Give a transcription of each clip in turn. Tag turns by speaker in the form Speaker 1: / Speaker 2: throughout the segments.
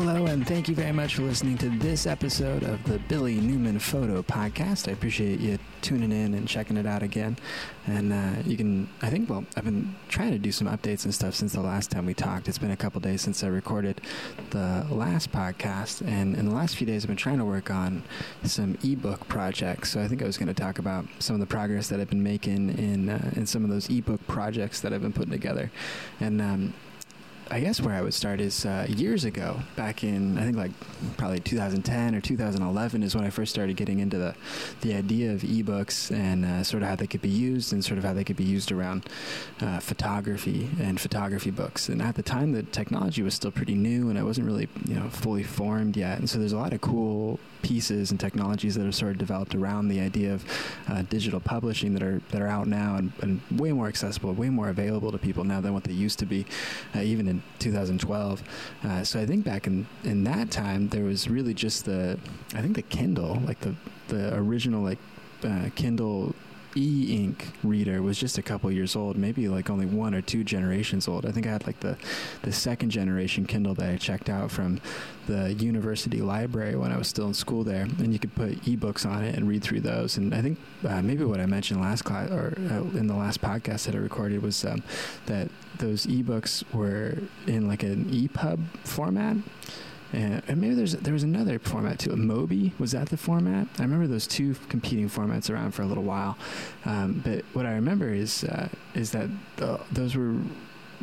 Speaker 1: Hello, and thank you very much for listening to this episode of the Billy Newman Photo Podcast. I appreciate you tuning in and checking it out again. And uh, you can, I think, well, I've been trying to do some updates and stuff since the last time we talked. It's been a couple days since I recorded the last podcast, and in the last few days, I've been trying to work on some ebook projects. So I think I was going to talk about some of the progress that I've been making in uh, in some of those ebook projects that I've been putting together, and. Um, I guess where I would start is uh, years ago, back in I think like probably 2010 or 2011 is when I first started getting into the the idea of ebooks and uh, sort of how they could be used and sort of how they could be used around uh, photography and photography books. And at the time, the technology was still pretty new and it wasn't really you know fully formed yet. And so there's a lot of cool pieces and technologies that are sort of developed around the idea of uh, digital publishing that are that are out now and, and, way more accessible, way more available to people now than what they used to be, uh, even in 2012. Uh, so I think back in in that time there was really just the I think the Kindle, like the the original like uh, Kindle e-ink reader was just a couple years old, maybe like only one or two generations old. I think I had like the the second generation Kindle that I checked out from the university library when I was still in school there, and you could put e-books on it and read through those. And I think uh, maybe what I mentioned last class or uh, in the last podcast that I recorded was um, that those ebooks were in like an EPUB format. And, and, maybe there's there was another format too. Mobi was that the format? I remember those two competing formats around for a little while. Um, but what I remember is uh, is that the, those were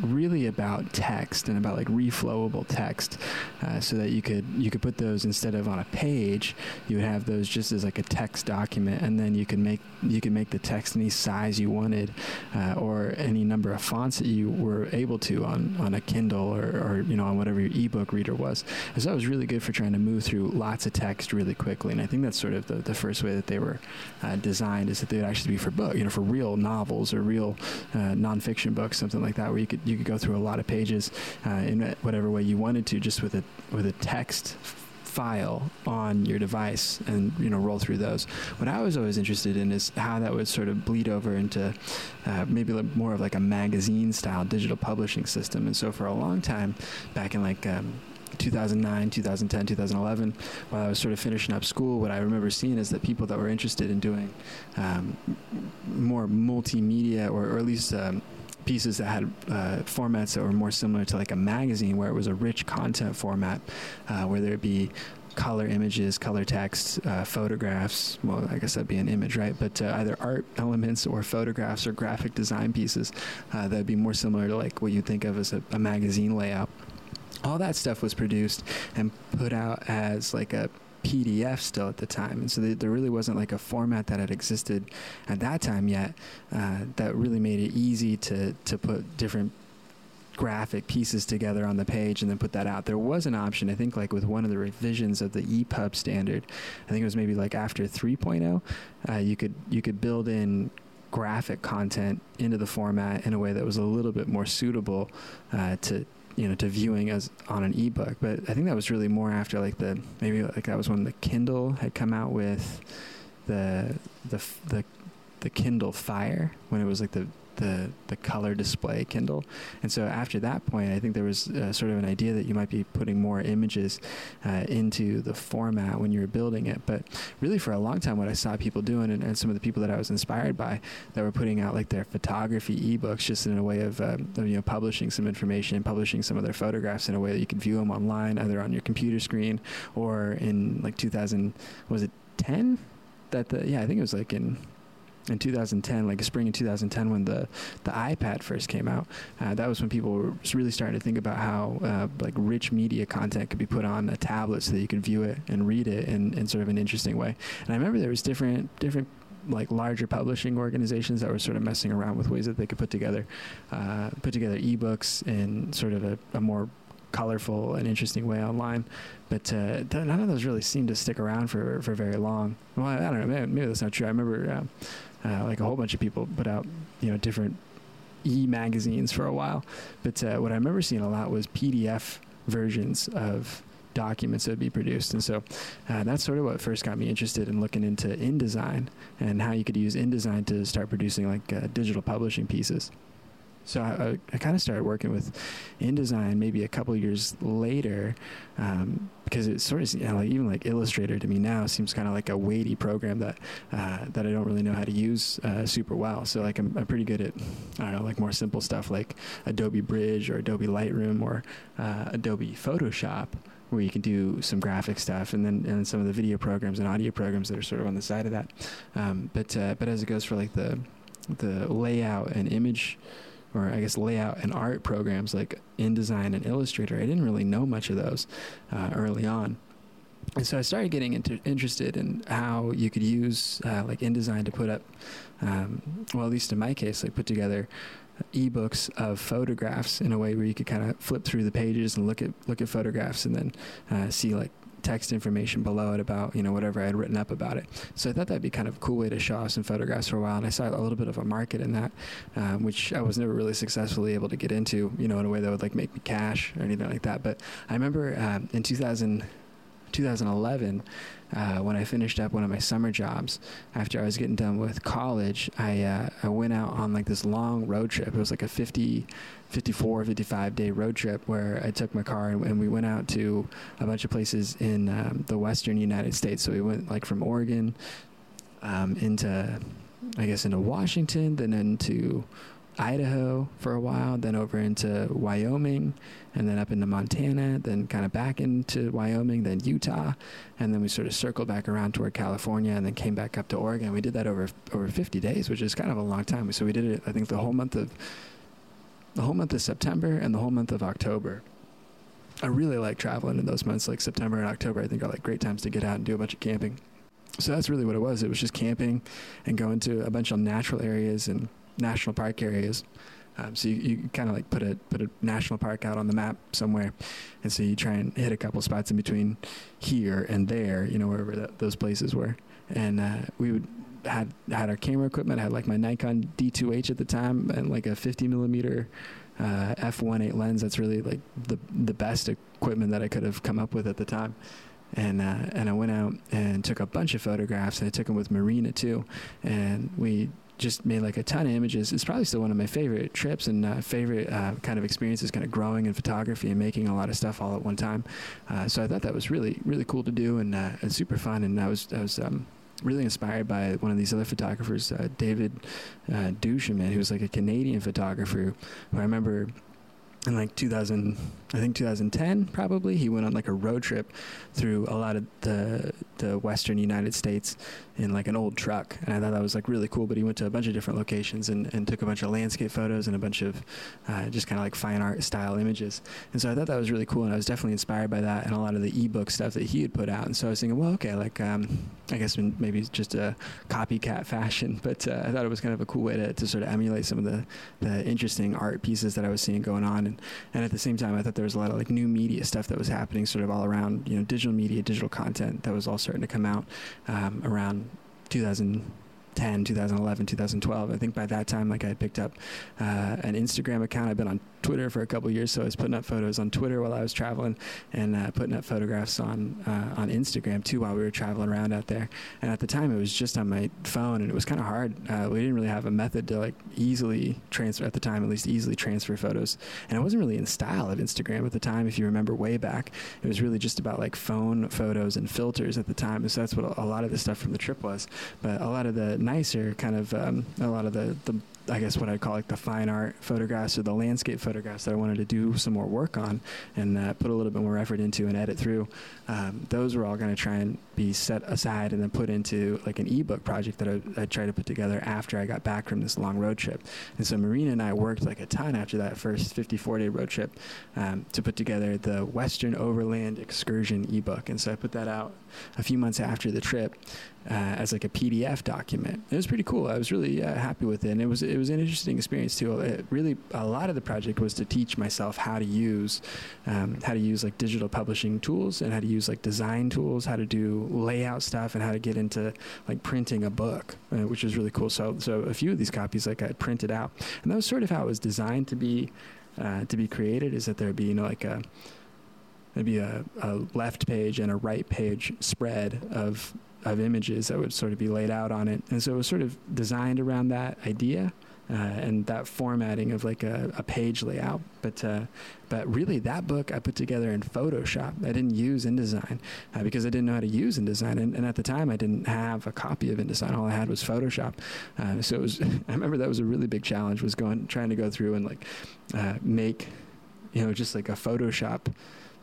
Speaker 1: really about text and about like reflowable text, uh, so that you could you could put those instead of on a page, you would have those just as like a text document, and then you could make you could make the text any size you wanted, uh, or any number of fonts that you were able to on on a Kindle or, or you know on whatever your ebook reader was. And so that was really good for trying to move through lots of text really quickly, and I think that's sort of the, the first way that they were uh, designed is that they would actually be for book, you know, for real novels or real uh, nonfiction books, something like that, where you could you could go through a lot of pages uh, in whatever way you wanted to, just with a with a text file on your device and you know roll through those. What I was always interested in is how that would sort of bleed over into uh, maybe more of like a magazine style digital publishing system. And so for a long time, back in like um, 2009, 2010, 2011, while I was sort of finishing up school, what I remember seeing is that people that were interested in doing um, more multimedia or, or at least um, pieces that had uh, formats that were more similar to like a magazine, where it was a rich content format, uh, where there'd be color images, color text, uh, photographs. Well, I guess that'd be an image, right? But uh, either art elements or photographs or graphic design pieces uh, that'd be more similar to like what you think of as a, a magazine layout. All that stuff was produced and put out as like a PDF still at the time, and so there really wasn't like a format that had existed at that time yet uh, that really made it easy to to put different graphic pieces together on the page and then put that out. There was an option, I think, like with one of the revisions of the EPUB standard. I think it was maybe like after 3.0, uh, you could you could build in graphic content into the format in a way that was a little bit more suitable uh, to you know to viewing as on an ebook but i think that was really more after like the maybe like that was when the kindle had come out with the the the, the kindle fire when it was like the the the color display Kindle. And so after that point, I think there was uh, sort of an idea that you might be putting more images uh, into the format when you were building it. But really, for a long time, what I saw people doing, and, and, some of the people that I was inspired by, that were putting out like their photography ebooks, just in a way of, um, of you know publishing some information, publishing some of their photographs in a way that you could view them online, either on your computer screen or in like 2000 was it 10 that the yeah I think it was like in in 2010, like spring of 2010, when the the iPad first came out, uh, that was when people were really starting to think about how uh, like rich media content could be put on a tablet so that you could view it and read it in, in sort of an interesting way. And I remember there was different different like larger publishing organizations that were sort of messing around with ways that they could put together uh, put together ebooks in sort of a, a more colorful and interesting way online. But uh, none of those really seemed to stick around for, for very long. Well, I, I don't know. Maybe, maybe, that's not true. I remember uh, uh, like a whole bunch of people put out, you know, different e magazines for a while. But uh, what I remember seeing a lot was PDF versions of documents that would be produced. And so uh, that's sort of what first got me interested in looking into InDesign and how you could use InDesign to start producing like uh, digital publishing pieces. So I, I kind of started working with InDesign maybe a couple years later um, because it sort of you know, like even like Illustrator to me now seems kind of like a weighty program that uh, that I don't really know how to use uh, super well. So like I'm, I'm pretty good at I don't know like more simple stuff like Adobe Bridge or Adobe Lightroom or uh, Adobe Photoshop where you can do some graphic stuff, and then and some of the video programs and audio programs that are sort of on the side of that. Um, but uh, but as it goes for like the the layout and image or I guess layout and art programs like InDesign and Illustrator. I didn't really know much of those uh, early on. And so I started getting interested in how you could use uh, like InDesign to put up, um, well, at least in my case, like put together ebooks of photographs in a way where you could kind of flip through the pages and look at look at photographs and then uh, see like text information below it about you know whatever I had written up about it. So I thought that'd be kind of a cool way to show off some photographs for a while, and I saw a little bit of a market in that, um, which I was never really successfully able to get into, you know, in a way that would like make me cash or anything like that. But I remember um, in 2000. 2011, uh, when I finished up one of my summer jobs, after I was getting done with college, I uh, I went out on like this long road trip. It was like a 50, 54, 55 day road trip where I took my car and, and we went out to a bunch of places in um, the western United States. So we went like from Oregon um, into, I guess, into Washington, then into Idaho for a while, then over into Wyoming, and then up into Montana, then kind of back into Wyoming, then Utah, and then we sort of circled back around toward California, and then came back up to Oregon. We did that over over 50 days, which is kind of a long time. So we did it, I think, the whole month of the whole month of September and the whole month of October. I really like traveling in those months, like September and October. I think are like great times to get out and do a bunch of camping. So that's really what it was. It was just camping and going to a bunch of natural areas and national park areas. Um, so you, you kind of like put a put a national park out on the map somewhere, and so you try and hit a couple spots in between here and there, you know, wherever that, those places were. And uh, we would had had our camera equipment. I had like my Nikon D2H at the time and like a 50 millimeter uh, f1.8 lens. That's really like the the best equipment that I could have come up with at the time. And uh, and I went out and took a bunch of photographs. And I took them with Marina too, and we just made like a ton of images. It's probably still one of my favorite trips and uh, favorite uh, kind of experiences, kind of growing in photography and making a lot of stuff all at one time. Uh, so I thought that was really, really cool to do and, uh, and super fun. And I was, I was um, really inspired by one of these other photographers, uh, David uh, Duchemin, who was like a Canadian photographer who I remember in like 2000 i think 2010 probably he went on like a road trip through a lot of the the western united states in like an old truck and i thought that was like really cool but he went to a bunch of different locations and, and took a bunch of landscape photos and a bunch of uh, just kind of like fine art style images. And so i thought that was really cool and i was definitely inspired by that and a lot of the ebook stuff that he had put out and so i was thinking well okay like um, i guess maybe just a copycat fashion but uh, i thought it was kind of a cool way to, to sort of emulate some of the, the interesting art pieces that i was seeing going on and and at the same time, I thought there was a lot of like new media stuff that was happening, sort of all around you know digital media, digital content that was all starting to come out um, around 2000 2010, 2011, 2012. I think by that time, like I had picked up uh, an Instagram account. I've been on Twitter for a couple years, so I was putting up photos on Twitter while I was traveling, and uh, putting up photographs on uh, on Instagram too while we were traveling around out there. And at the time, it was just on my phone, and it was kind of hard. Uh, we didn't really have a method to like easily transfer at the time, at least easily transfer photos. And it wasn't really in style of Instagram at the time. If you remember way back, it was really just about like phone photos and filters at the time. And so that's what a lot of the stuff from the trip was. But a lot of the nicer kind of um, a lot of the, the I guess what I'd call like the fine art photographs or the landscape photographs that I wanted to do some more work on and uh, put a little bit more effort into and edit through. Um, those were all going to try and be set aside and then put into like an ebook project that I, I tried to put together after I got back from this long road trip. And so Marina and I worked like a ton after that first 54 day road trip um, to put together the Western Overland Excursion ebook. And so I put that out a few months after the trip uh, as like a PDF document. It was pretty cool. I was really uh, happy with it, and it was it was an interesting experience too. It really, a lot of the project was to teach myself how to use um, how to use like digital publishing tools and how to use like design tools, how to do layout stuff, and how to get into like printing a book, uh, which was really cool. So so a few of these copies like I printed out, and that was sort of how it was designed to be uh, to be created. Is that there'd be you know like a maybe a, a left page and a right page spread of of images that would sort of be laid out on it. And so it was sort of designed around that idea. uh, and that formatting of like a, a page layout. But uh, but really, that book I put together in Photoshop. I didn't use InDesign uh, because I didn't know how to use InDesign, and, and, at the time I didn't have a copy of InDesign. All I had was Photoshop. Uh, so it was. I remember that was a really big challenge was going trying to go through and like uh, make you know just like a Photoshop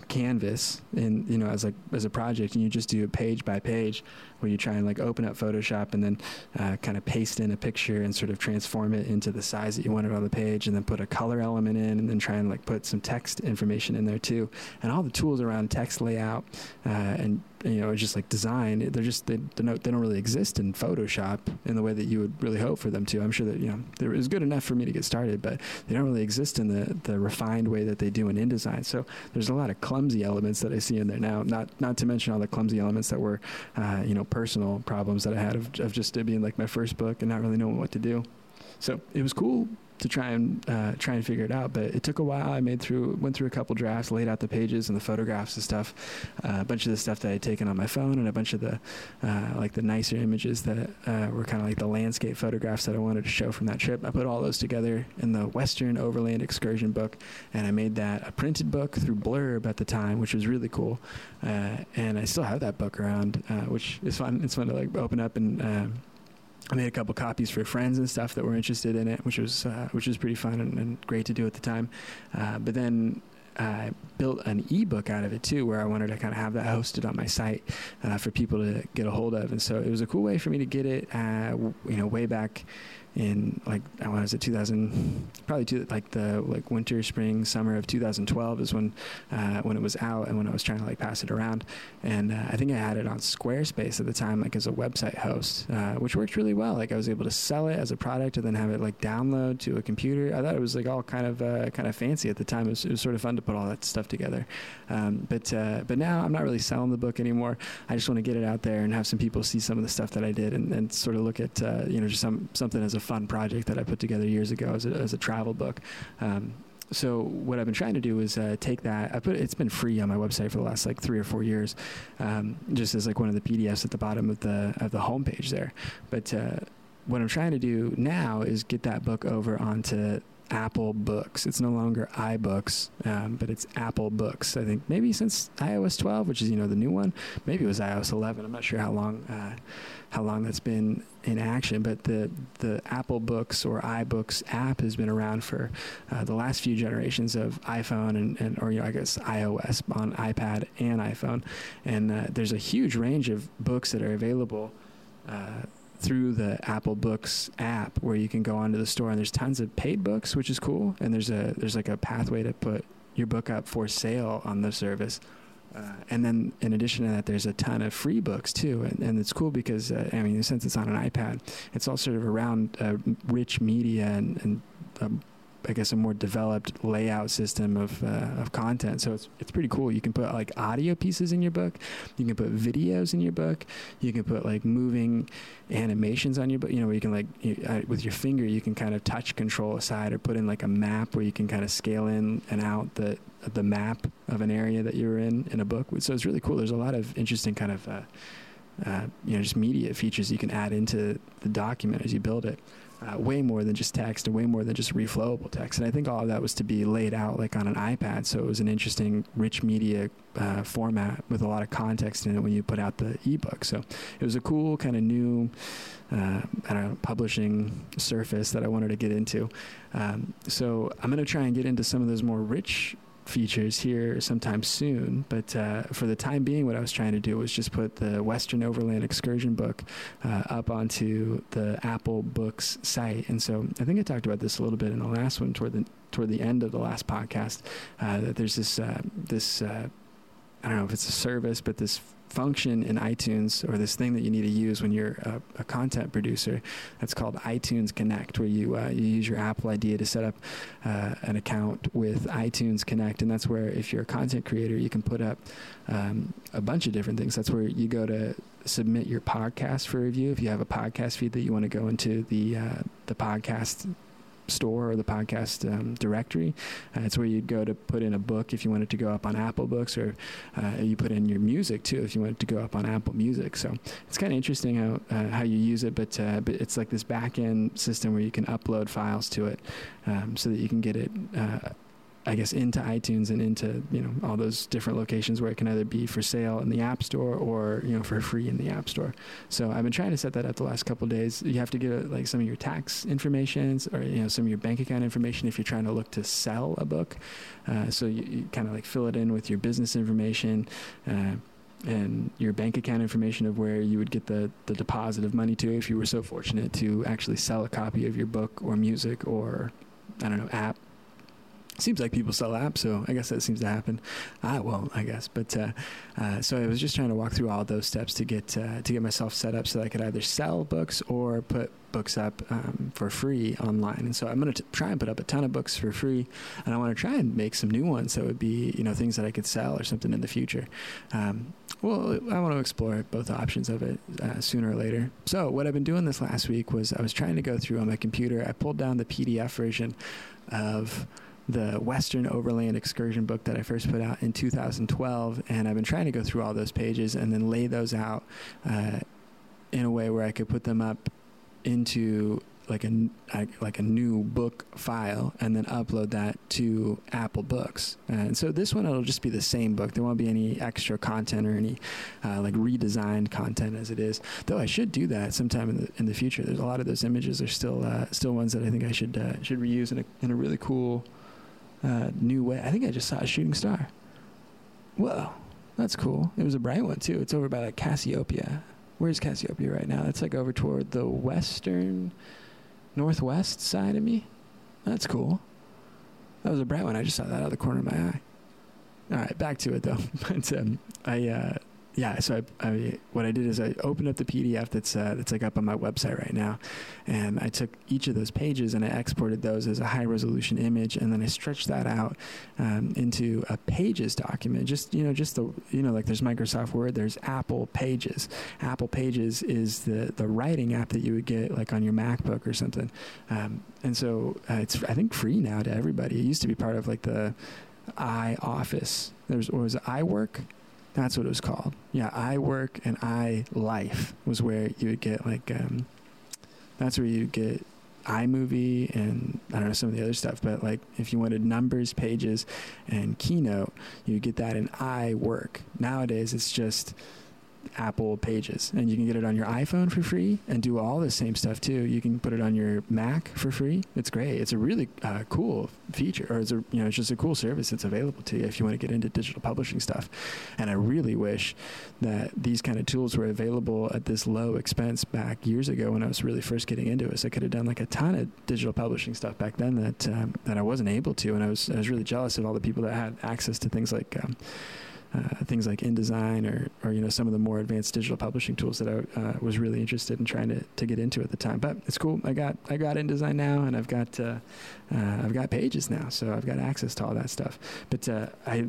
Speaker 1: canvas and you know as like as a project and you just do it page by page where you try and like open up photoshop and then uh, kind of paste in a picture and sort of transform it into the size that you want it on the page and then put a color element in and then try and like put some text information in there too and all the tools around text layout uh, and you know, it's just like design, they're just they, they don't, they don't really exist in Photoshop in the way that you would really hope for them to. I'm sure that you know it was good enough for me to get started, but they don't really exist in the the refined way that they do in InDesign. So there's a lot of clumsy elements that I see in there now. Not not to mention all the clumsy elements that were, uh, you know, personal problems that I had of, of just it being like my first book and not really knowing what to do. So it was cool to try and uh, try and figure it out. But it took a while. I made through went through a couple drafts, laid out the pages and the photographs and stuff. Uh, a bunch of the stuff that I had taken on my phone, and a bunch of the uh, like the nicer images that uh, were kind of like the landscape photographs that I wanted to show from that trip. I put all those together in the Western Overland Excursion book, and I made that a printed book through Blurb at the time, which was really cool. Uh, and I still have that book around, uh, which is fun. It's fun to like open up and I made a couple copies for friends and stuff that were interested in it, which was uh, which was pretty fun and, and, great to do at the time. Uh, but then I built an ebook out of it too, where I wanted to kind of have that hosted on my site uh, for people to get a hold of, and so it was a cool way for me to get it, uh, you know, way back in like I was it 2000 probably like the like winter spring summer of 2012 is when uh, when it was out and when I was trying to like pass it around. And uh, I think I had it on Squarespace at the time like as a website host uh, which worked really well. Like I was able to sell it as a product and then have it like download to a computer. I thought it was like all kind of uh, kind of fancy at the time. It was, it was, sort of fun to put all that stuff together. Um, but uh, but now I'm not really selling the book anymore. I just want to get it out there and have some people see some of the stuff that I did and, and sort of look at uh, you know just some something as a fun project that I put together years ago as a, as a travel book. Um, so what I've been trying to do is uh, take that. I put it's been free on my website for the last like three or four years, um, just as like one of the PDFs at the bottom of the of the homepage there. But uh, what I'm trying to do now is get that book over onto Apple Books. It's no longer iBooks, um, but it's Apple Books. I think maybe since iOS 12, which is you know the new one. Maybe it was iOS 11. I'm not sure how long uh, how long that's been in action, but the the Apple Books or iBooks app has been around for uh, the last few generations of iPhone and, and or you know I guess iOS on iPad and iPhone, and uh, there's a huge range of books that are available. Through the Apple Books app where you can go onto the store and there's tons of paid books, which is cool. And there's a there's like a pathway to put your book up for sale on the service. Uh, and then in addition to that, there's a ton of free books too, and, and it's cool because uh, I mean, since it's on an iPad, it's all sort of around uh, rich media and, and um, I guess a more developed layout system of uh, of content. So it's it's pretty cool. You can put like audio pieces in your book. You can put videos in your book. You can put like moving animations on your book. You know, where you can like you, uh, with your finger, you can kind of touch control aside or put in like a map where you can kind of scale in and out the the map of an area that you're in in a book. So it's really cool. There's a lot of interesting kind of uh, uh, you know just media features you can add into the document as you build it uh, way more than just text and way more than just reflowable text. And I think all of that was to be laid out like on an iPad. So it was an interesting, rich media uh, format with a lot of context in it when you put out the ebook. So it was a cool kind of new, uh, I don't know, publishing surface that I wanted to get into. Um, so I'm going to try and get into some of those more rich features here sometime soon. But uh, for the time being, what I was trying to do was just put the Western Overland Excursion book uh, up onto the Apple Books site. And so I think I talked about this a little bit in the last one toward the toward the end of the last podcast. Uh, that there's this uh, this uh, I don't know if it's a service, but this function in iTunes or this thing that you need to use when you're a, a content producer. That's called iTunes Connect, where you uh, you use your Apple ID to set up uh, an account with iTunes Connect, and that's where if you're a content creator, you can put up um, a bunch of different things. That's where you go to submit your podcast for review. If you have a podcast feed that you want to go into the uh, the podcast store or the podcast um, directory. Uh, it's where you'd go to put in a book if you wanted to go up on Apple Books, or uh, you put in your music too if you wanted to go up on Apple Music. So it's kind of interesting how uh, how you use it, but uh, but it's like this back end system where you can upload files to it, um, so that you can get it uh, I guess into iTunes and into you know all those different locations where it can either be for sale in the App Store or you know for free in the App Store. So I've been trying to set that up the last couple days. You have to give like some of your tax information or you know some of your bank account information if you're trying to look to sell a book. Uh, so you, you kind of like fill it in with your business information. Uh, and your bank account information of where you would get the, the deposit of money to if you were so fortunate to actually sell a copy of your book or music or I don't know app seems like people sell apps, so I guess that seems to happen. I won't, I guess. But uh, uh, so I was just trying to walk through all those steps to get uh, to get myself set up so that I could either sell books or put books up um, for free online. And so I'm going to try and put up a ton of books for free, and I want to try and make some new ones that would be you know things that I could sell or something in the future. Um, well, I want to explore both options of it uh, sooner or later. So what I've been doing this last week was I was trying to go through on my computer. I pulled down the PDF version of the Western Overland Excursion book that I first put out in 2012, and I've been trying to go through all those pages and then lay those out uh, in a way where I could put them up into like a like a new book file and then upload that to Apple Books. And so this one it'll just be the same book. There won't be any extra content or any uh, like redesigned content as it is. Though I should do that sometime in the in the future. There's a lot of those images are still uh, still ones that I think I should uh, should reuse in a in a really cool uh, new way. I think I just saw a shooting star. Whoa, that's cool. It was a bright one too. It's over by like Cassiopeia. Where's Cassiopeia right now? It's like over toward the western, northwest side of me. That's cool. That was a bright one. I just saw that out of the corner of my eye. All right, back to it though. but um, I uh, yeah, so I, I, what I did is I opened up the PDF that's uh, that's like up on my website right now, and I took each of those pages and I exported those as a high resolution image, and then I stretched that out um, into a Pages document. Just you know, just the you know, like there's Microsoft Word, there's Apple Pages. Apple Pages is the the writing app that you would get like on your MacBook or something, um, and so uh, it's I think free now to everybody. It used to be part of like the iOffice. There's or was it iWork? That's what it was called. Yeah, iWork and iLife was where you would get like um, that's where you get iMovie and I don't know some of the other stuff, but like if you wanted numbers, pages, and Keynote, you get that in iWork. Nowadays, it's just Apple Pages, and you can get it on your iPhone for free and do all the same stuff too. You can put it on your Mac for free. It's great. It's a really uh, cool feature, or it's a you know it's just a cool service that's available to you if you want to get into digital publishing stuff. And I really wish that these kind of tools were available at this low expense back years ago when I was really first getting into it. So I could have done like a ton of digital publishing stuff back then that um, that I wasn't able to, and I was I was really jealous of all the people that had access to things like. Um, uh, things like InDesign or, or you know some of the more advanced digital publishing tools that I uh, was really interested in trying to, to get into at the time. But it's cool. I got I got InDesign now, and I've got uh, uh I've got Pages now, so I've got access to all that stuff. But uh, I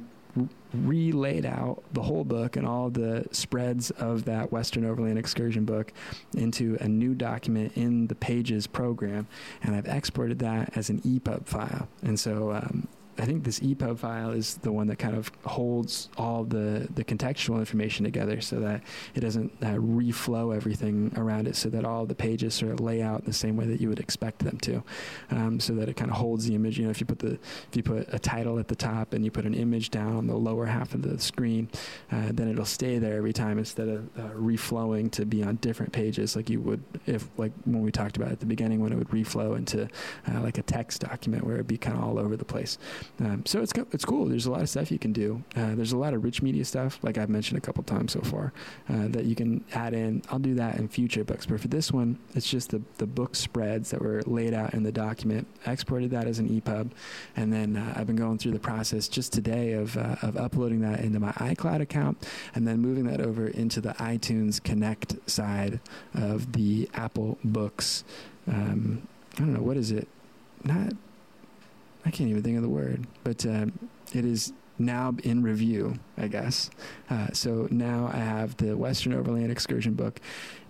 Speaker 1: relaid out the whole book and all the spreads of that Western Overland Excursion book into a new document in the Pages program, and I've exported that as an EPUB file. And so um, I think this EPUB file is the one that kind of holds all the, the contextual information together so that it doesn't uh, reflow everything around it so that all the pages sort of lay out in the same way that you would expect them to. Um, so that it kind of holds the image. You know, if you put the if you put a title at the top and you put an image down on the lower half of the screen, uh, then it'll stay there every time instead of uh, reflowing to be on different pages like you would if like when we talked about at the beginning when it would reflow into uh, like a text document where it'd be kind of all over the place. Um, so it's it's cool. There's a lot of stuff you can do. Uh, there's a lot of rich media stuff, like I've mentioned a couple times so far, uh, that you can add in. I'll do that in future books, but for this one, it's just the the book spreads that were laid out in the document. I exported that as an EPUB, and then uh, I've been going through the process just today of uh, of uploading that into my iCloud account, and then moving that over into the iTunes Connect side of the Apple Books. Um, I don't know what is it. Not I can't even think of the word, but uh, it is now in review, I guess. Uh, so now I have the Western Overland Excursion book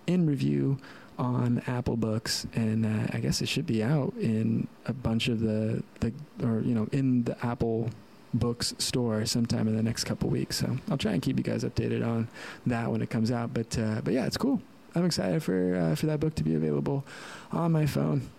Speaker 1: in review on Apple Books, and uh, I guess it should be out in a bunch of the the or you know in the Apple Books store sometime in the next couple weeks. So I'll try and keep you guys updated on that when it comes out. But uh, but yeah, it's cool. I'm excited for uh, for that book to be available on my phone.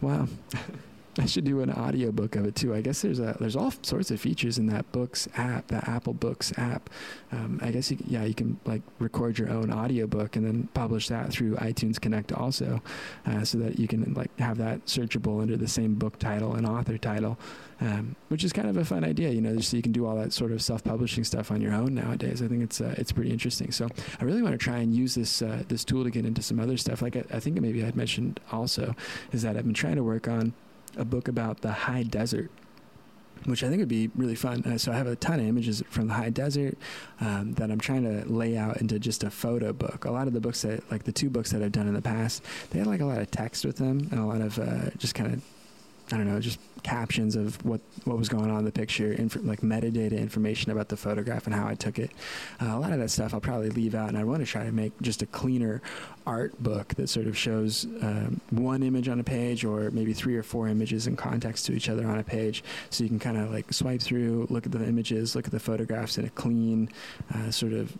Speaker 1: Wow. I should do an audiobook of it too. I guess there's a there's all sorts of features in that Books app, that Apple Books app. Um, I guess you, yeah, you can like record your own audiobook and then publish that through iTunes Connect also, uh, so that you can like have that searchable under the same book title and author title, um, which is kind of a fun idea. You know, so you can do all that sort of self-publishing stuff on your own nowadays. I think it's uh, it's pretty interesting. So I really want to try and use this uh, this tool to get into some other stuff. Like I, I think maybe I had mentioned also is that I've been trying to work on a book about the high desert which I think would be really fun. Uh, so I have a ton of images from the high desert um, that I'm trying to lay out into just a photo book. A lot of the books that, like the two books that I've done in the past, they had like a lot of text with them and a lot of uh, just kind of I don't know, just captions of what, what was going on in the picture, inf- like metadata information about the photograph and how I took it. Uh, a lot of that stuff I'll probably leave out, and I want to try to make just a cleaner art book that sort of shows um, one image on a page or maybe three or four images in context to each other on a page. So you can kind of like swipe through, look at the images, look at the photographs in a clean, uh, sort of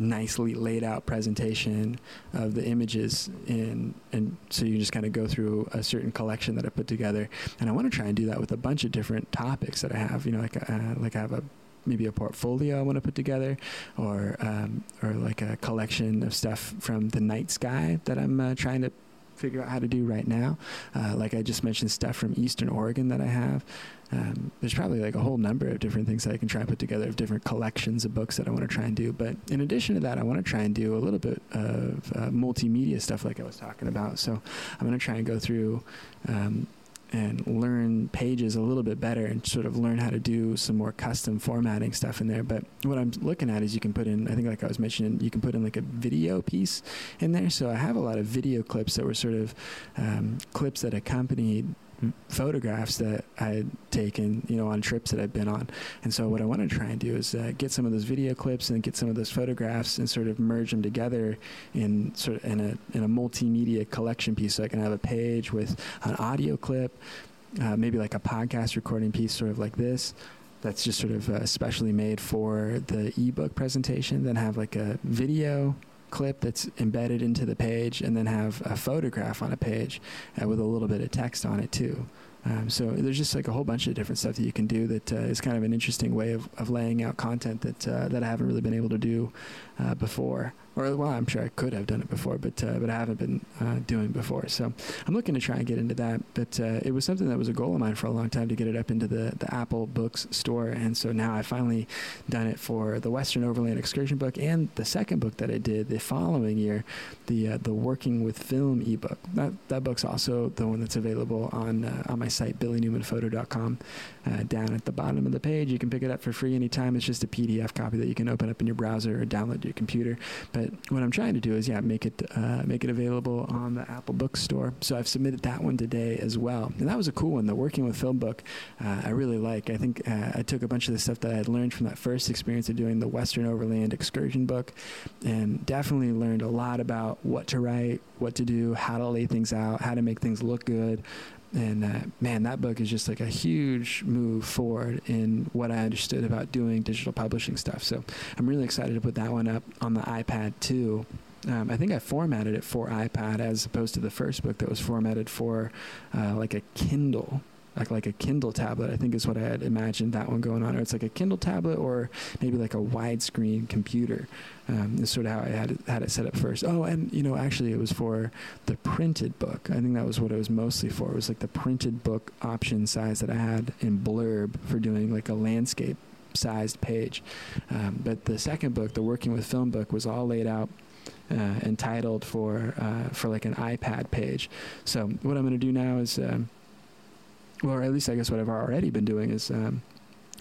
Speaker 1: nicely laid out presentation of the images in and so you just kind of go through a certain collection that I put together. And I want to try and do that with a bunch of different topics that I have you know like uh, like I have a maybe a portfolio I want to put together, or um, or like a collection of stuff from the night sky that I'm uh, trying to figure out how to do right now. Uh, like I just mentioned, stuff from Eastern Oregon that I have. Um, there's probably like a whole number of different things that I can try and put together of different collections of books that I want to try and do. But in addition to that, I want to try and do a little bit of uh, multimedia stuff like I was talking about. So I'm going to try and go through um, and learn pages a little bit better and sort of learn how to do some more custom formatting stuff in there. But what I'm looking at is you can put in, I think like I was mentioning, you can put in like a video piece in there. So I have a lot of video clips that were sort of um, clips that accompanied photographs that I had taken, you know, on trips that I've been on. And so what I want to try and do is uh, get some of those video clips and get some of those photographs and sort of merge them together in sort of in a in a multimedia collection piece. So I can have a page with an audio clip, uh, maybe like a podcast recording piece, sort of like this. That's just sort of uh, specially made for the ebook presentation. Then have like a video clip that's embedded into the page and then have a photograph on a page uh, with a little bit of text on it too. Um, so there's just like a whole bunch of different stuff that you can do that uh, is kind of an interesting way of, of laying out content that uh, that I haven't really been able to do uh, before or well, I'm sure I could have done it before, but uh, but I haven't been uh, doing before. So I'm looking to try and get into that. But uh, it was something that was a goal of mine for a long time to get it up into the the Apple Books store, and so now I finally done it for the Western Overland Excursion book and the second book that I did the following year, the uh, the Working with Film ebook. That that book's also the one that's available on uh, on my site billynewmanphoto.com. Uh, down at the bottom of the page, you can pick it up for free anytime. It's just a PDF copy that you can open up in your browser or download to your computer. But what I'm trying to do is, yeah, make it uh, make it available on the Apple Bookstore. So I've submitted that one today as well, and that was a cool one. The working with film book, uh, I really like. I think uh, I took a bunch of the stuff that I had learned from that first experience of doing the Western Overland excursion book, and definitely learned a lot about what to write, what to do, how to lay things out, how to make things look good, and uh, man, that book is just like a huge move forward in what I understood about doing digital publishing stuff. So I'm really excited to put that one up on the iPad too. Um, I think I formatted it for iPad as opposed to the first book that was formatted for uh, like a Kindle like like a Kindle tablet. I think is what I had imagined that one going on. Or it's like a Kindle tablet, or maybe like a widescreen computer. Um, is sort of how I had it, had it set up first. Oh, and you know, actually, it was for the printed book. I think that was what it was mostly for. It was like the printed book option size that I had in Blurb for doing like a landscape sized page. Um, but the second book, the Working with Film book, was all laid out. Uh, entitled for uh, for like an iPad page. So what I'm going to do now is um, or at least I guess what I've already been doing is um,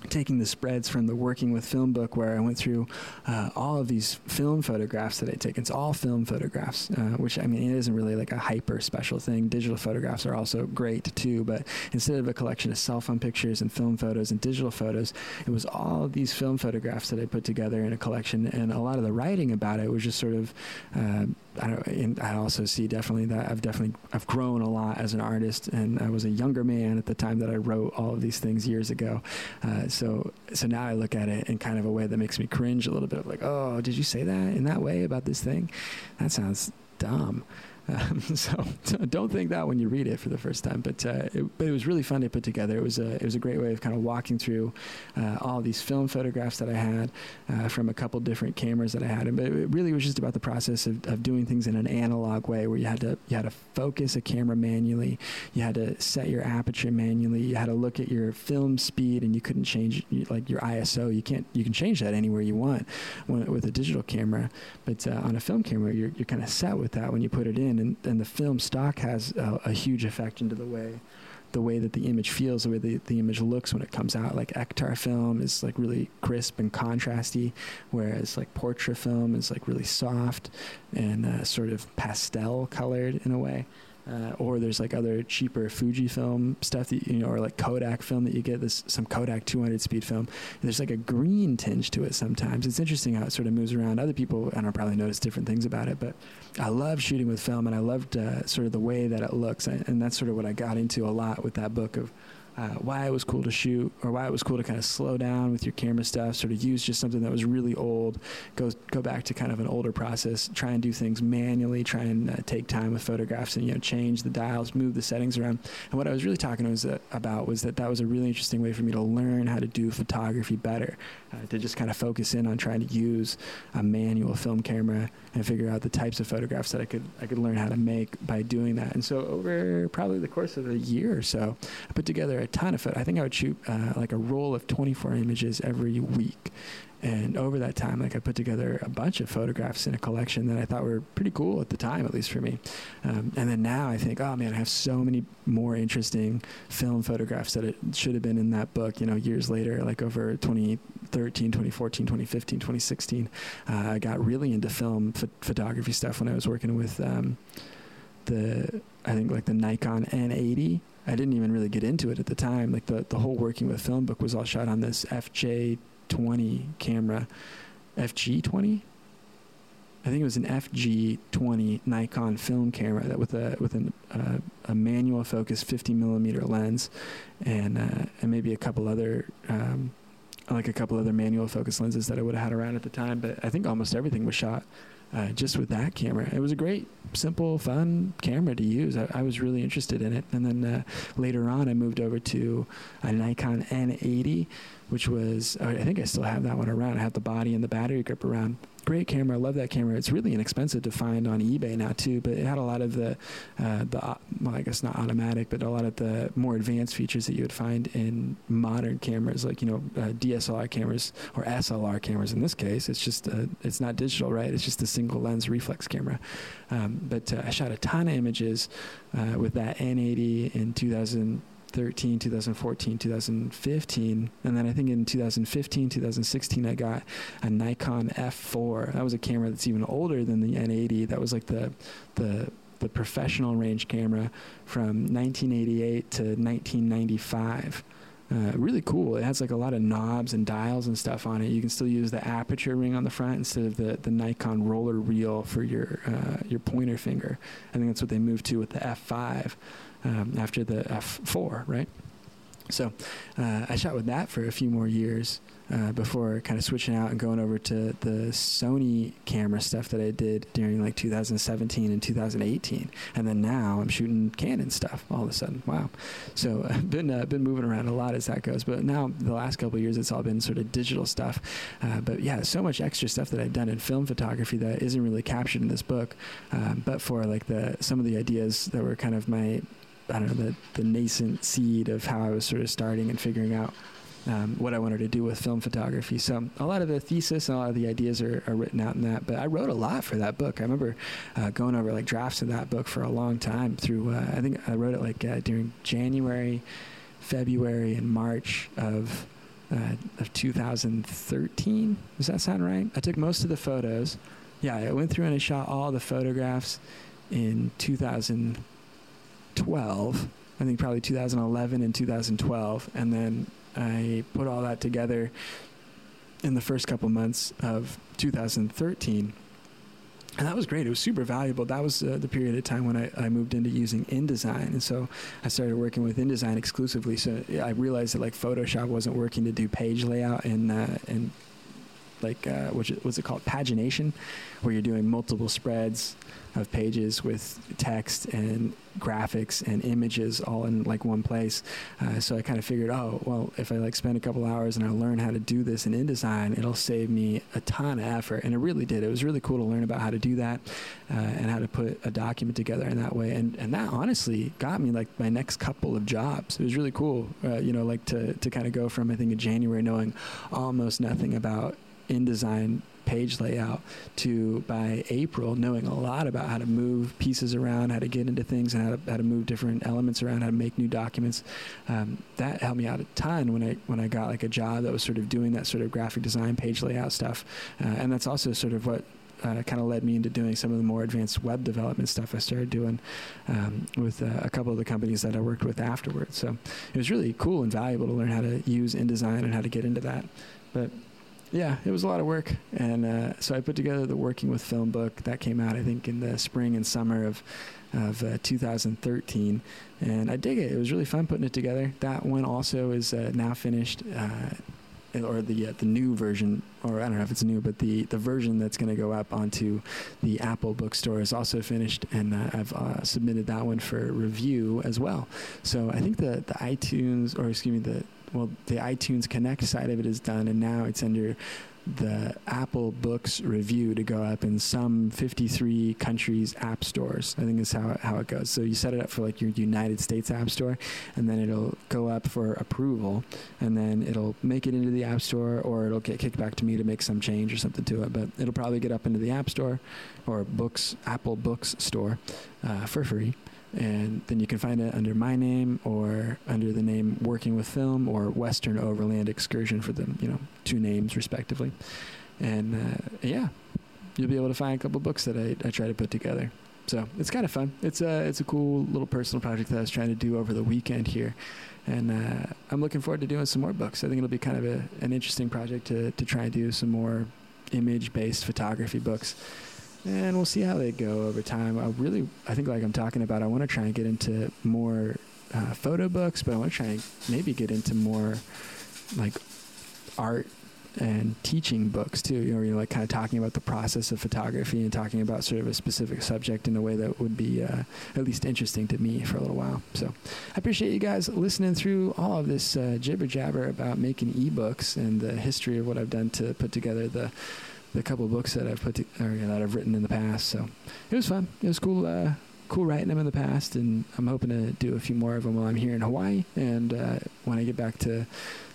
Speaker 1: taking the spreads from the working with film book where I went through uh, all of these film photographs that I'd taken. It's all film photographs, uh, which I mean, it isn't really like a hyper special thing. Digital photographs are also great too, but instead of a collection of cell phone pictures and film photos and digital photos, it was all of these film photographs that I put together in a collection. And a lot of the writing about it was just sort of uh, I I also see definitely that I've definitely I've grown a lot as an artist, and I was a younger man at the time that I wrote all of these things years ago. Uh, so so now I look at it in kind of a way that makes me cringe a little bit. Of like, oh, did you say that in that way about this thing? That sounds dumb. Um, so, so, don't think that when you read it for the first time. But uh, it, but it was really fun to put together. It was a it was a great way of kind of walking through uh, all these film photographs that I had uh, from a couple different cameras that I had. But it really was just about the process of, of doing things in an analog way, where you had to you had to focus a camera manually, you had to set your aperture manually, you had to look at your film speed, and you couldn't change like your ISO. You can't you can change that anywhere you want when, with a digital camera, but uh, on a film camera, you're you're kind of set with that when you put it in and, and the film stock has a, a, huge effect into the way the way that the image feels, the way the, the image looks when it comes out. Like Ektar film is like really crisp and contrasty, whereas like portrait film is like really soft and uh, sort of pastel colored in a way. Uh, or there's like other cheaper Fujifilm stuff that you know, or like Kodak film that you get. This some Kodak 200 speed film. There's like a green tinge to it sometimes. It's interesting how it sort of moves around. Other people, and I don't probably notice different things about it, but I love shooting with film, and I loved uh, sort of the way that it looks, and that's sort of what I got into a lot with that book of uh, why it was cool to shoot or why it was cool to kind of slow down with your camera stuff, sort of use just something that was really old, go go back to kind of an older process, try and do things manually, try and uh, take time with photographs and you know change the dials, move the settings around. And what I was really talking was, uh, about was that that was a really interesting way for me to learn how to do photography better, uh, to just kind of focus in on trying to use a manual film camera and figure out the types of photographs that I could I could learn how to make by doing that. And so over probably the course of a year or so, I put together a ton of it. I think I would shoot uh, like a roll of 24 images every week. And over that time, like I put together a bunch of photographs in a collection that I thought were pretty cool at the time, at least for me. Um, and then now I think, oh man, I have so many more interesting film photographs that it should have been in that book, you know, years later, like over 2013, 2014, 2015, 2016. Uh, I got really into film ph- photography stuff when I was working with um, the, I think like the Nikon N80 I didn't even really get into it at the time. Like the, the whole working with film book was all shot on this FJ20 camera. FG20? I think it was an FG20 Nikon film camera that with a with an, uh, a manual focus 50 millimeter lens, and uh, and maybe a couple other um, like a couple other manual focus lenses that I would have had around at the time. But I think almost everything was shot uh, just with that camera. It was a great, simple, fun camera to use. I, I was really interested in it. And then uh, later on, I moved over to a Nikon N80, which was, I think I still have that one around. I have the body and the battery grip around great camera. I love that camera. It's really inexpensive to find on eBay now too, but it had a lot of the uh, the well, I guess not automatic, but a lot of the more advanced features that you would find in modern cameras, like you know uh, DSLR cameras or SLR cameras. In this case, it's just uh, it's not digital, right? It's just a single lens reflex camera. Um, but uh, I shot a ton of images uh, with that N80 in 2000. 2013, 2014, 2015, and then I think in 2015, 2016, I got a Nikon F4. That was a camera that's even older than the N80. That was like the the the professional range camera from 1988 to 1995. Uh, really cool. It has like a lot of knobs and dials and stuff on it. You can still use the aperture ring on the front instead of the, the Nikon roller reel for your uh, your pointer finger. I think that's what they moved to with the F5 um, after the F4, right? So uh, I shot with that for a few more years uh, before kind of switching out and going over to the Sony camera stuff that I did during like 2017 and 2018, and then now I'm shooting Canon stuff all of a sudden. Wow! So I've been uh, been moving around a lot as that goes, but now the last couple of years it's all been sort of digital stuff. Uh, but yeah, so much extra stuff that I've done in film photography that isn't really captured in this book, um, but for like the some of the ideas that were kind of my I don't know the the nascent seed of how I was sort of starting and figuring out um, what I wanted to do with film photography. So a lot of the thesis and a lot of the ideas are, are written out in that. But I wrote a lot for that book. I remember uh, going over like drafts of that book for a long time. Through uh, I think I wrote it like uh, during January, February, and March of. Uh, of 2013. Does that sound right? I took most of the photos. Yeah, I went through and I shot all the photographs in 2000. 2012. I think probably 2011 and 2012, and then I put all that together in the first couple months of 2013. and that was great. It was super valuable. That was uh, the period of time when I, I moved into using InDesign, and so I started working with InDesign exclusively. So I realized that like Photoshop wasn't working to do page layout and uh, and like uh, what's it, what's it called pagination, where you're doing multiple spreads of pages with text and graphics and images all in like one place. Uh, so I kind of figured, oh well, if I like spend a couple hours and I learn how to do this in InDesign, it'll save me a ton of effort, and it really did. It was really cool to learn about how to do that uh, and how to put a document together in that way, and and that honestly got me like my next couple of jobs. It was really cool, uh, you know, like to to kind of go from I think in January knowing almost nothing about InDesign page layout to by April knowing a lot about how to move pieces around, how to get into things, and how to, how to move different elements around, how to make new documents. Um, that helped me out a ton when I when I got like a job that was sort of doing that sort of graphic design, page layout stuff, uh, and that's also sort of what uh, kind of led me into doing some of the more advanced web development stuff I started doing um, with uh, a couple of the companies that I worked with afterwards. So it was really cool and valuable to learn how to use InDesign and how to get into that. But yeah, it was a lot of work, and uh, so I put together the Working with Film book that came out, I think, in the spring and summer of of uh, 2013, and I dig it. It was really fun putting it together. That one also is uh, now finished, uh, or the uh, the new version, or I don't know if it's new, but the the version that's going to go up onto the Apple Bookstore is also finished, and uh, I've submitted that one for review as well. So I think the the iTunes, or excuse me, the well, the iTunes Connect side of it is done, and now it's under the Apple Books review to go up in some 53 countries' app stores. I think is how how it goes. So you set it up for like your United States App Store, and then it'll go up for approval, and then it'll make it into the App Store, or it'll get kicked back to me to make some change or something to it. But it'll probably get up into the App Store or Books Apple Books Store uh, for free and then you can find it under my name or under the name Working with Film or Western Overland Excursion for the you know, two names respectively. And uh, yeah, you'll be able to find a couple books that I, I try to put together. So it's kind of fun. It's a it's a cool little personal project that I was trying to do over the weekend here, and uh, I'm looking forward to doing some more books. I think it'll be kind of a, an interesting project to to try and do some more image based photography books and we'll see how they go over time. I really, I think, like I'm talking about, I want to try and get into more uh, photo books, but I want to try and maybe get into more like art and teaching books too. You know, you're like kind of talking about the process of photography and talking about sort of a specific subject in a way that would be uh, at least interesting to me for a little while. So I appreciate you guys listening through all of this uh, jibber jabber about making ebooks and the history of what I've done to put together the the couple books that I've put to, or that I've written in the past. So it was fun. It was cool. Uh, cool writing them in the past, and I'm hoping to do a few more of them while I'm here in Hawaii, and uh, when I get back to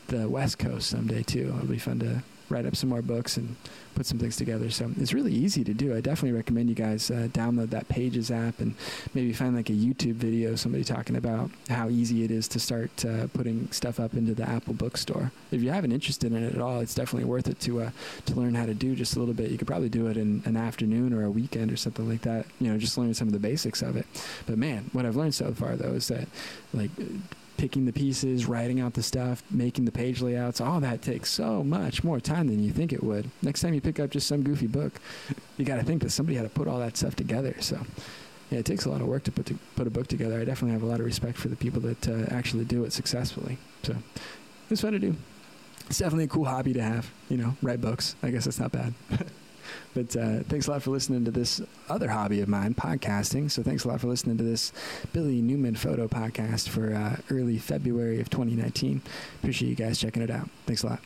Speaker 1: the West Coast someday too. It'll be fun to write up some more books and put some things together. So it's really easy to do. I definitely recommend you guys uh, download that Pages app and maybe find like a YouTube video, somebody talking about how easy it is to start uh, putting stuff up into the Apple Bookstore. If you have an interest in it at all, it's definitely worth it to uh, to learn how to do just a little bit. You could probably do it in an afternoon or a weekend or something like that. You know, just learn some of the basics of it. But man, what I've learned so far though is that like picking the pieces, writing out the stuff, making the page layouts, all that takes so much more time than you think it would. Next time you pick up just some goofy book, you got to think that somebody had to put all that stuff together. So, yeah, it takes a lot of work to put to put a book together. I definitely have a lot of respect for the people that uh, actually do it successfully. So, it's fun to do. It's definitely a cool hobby to have. You know, write books. I guess that's not bad. But uh, thanks a lot for listening to this other hobby of mine, podcasting. So thanks a lot for listening to this Billy Newman photo podcast for uh, early February of 2019. Appreciate you guys checking it out. Thanks a lot.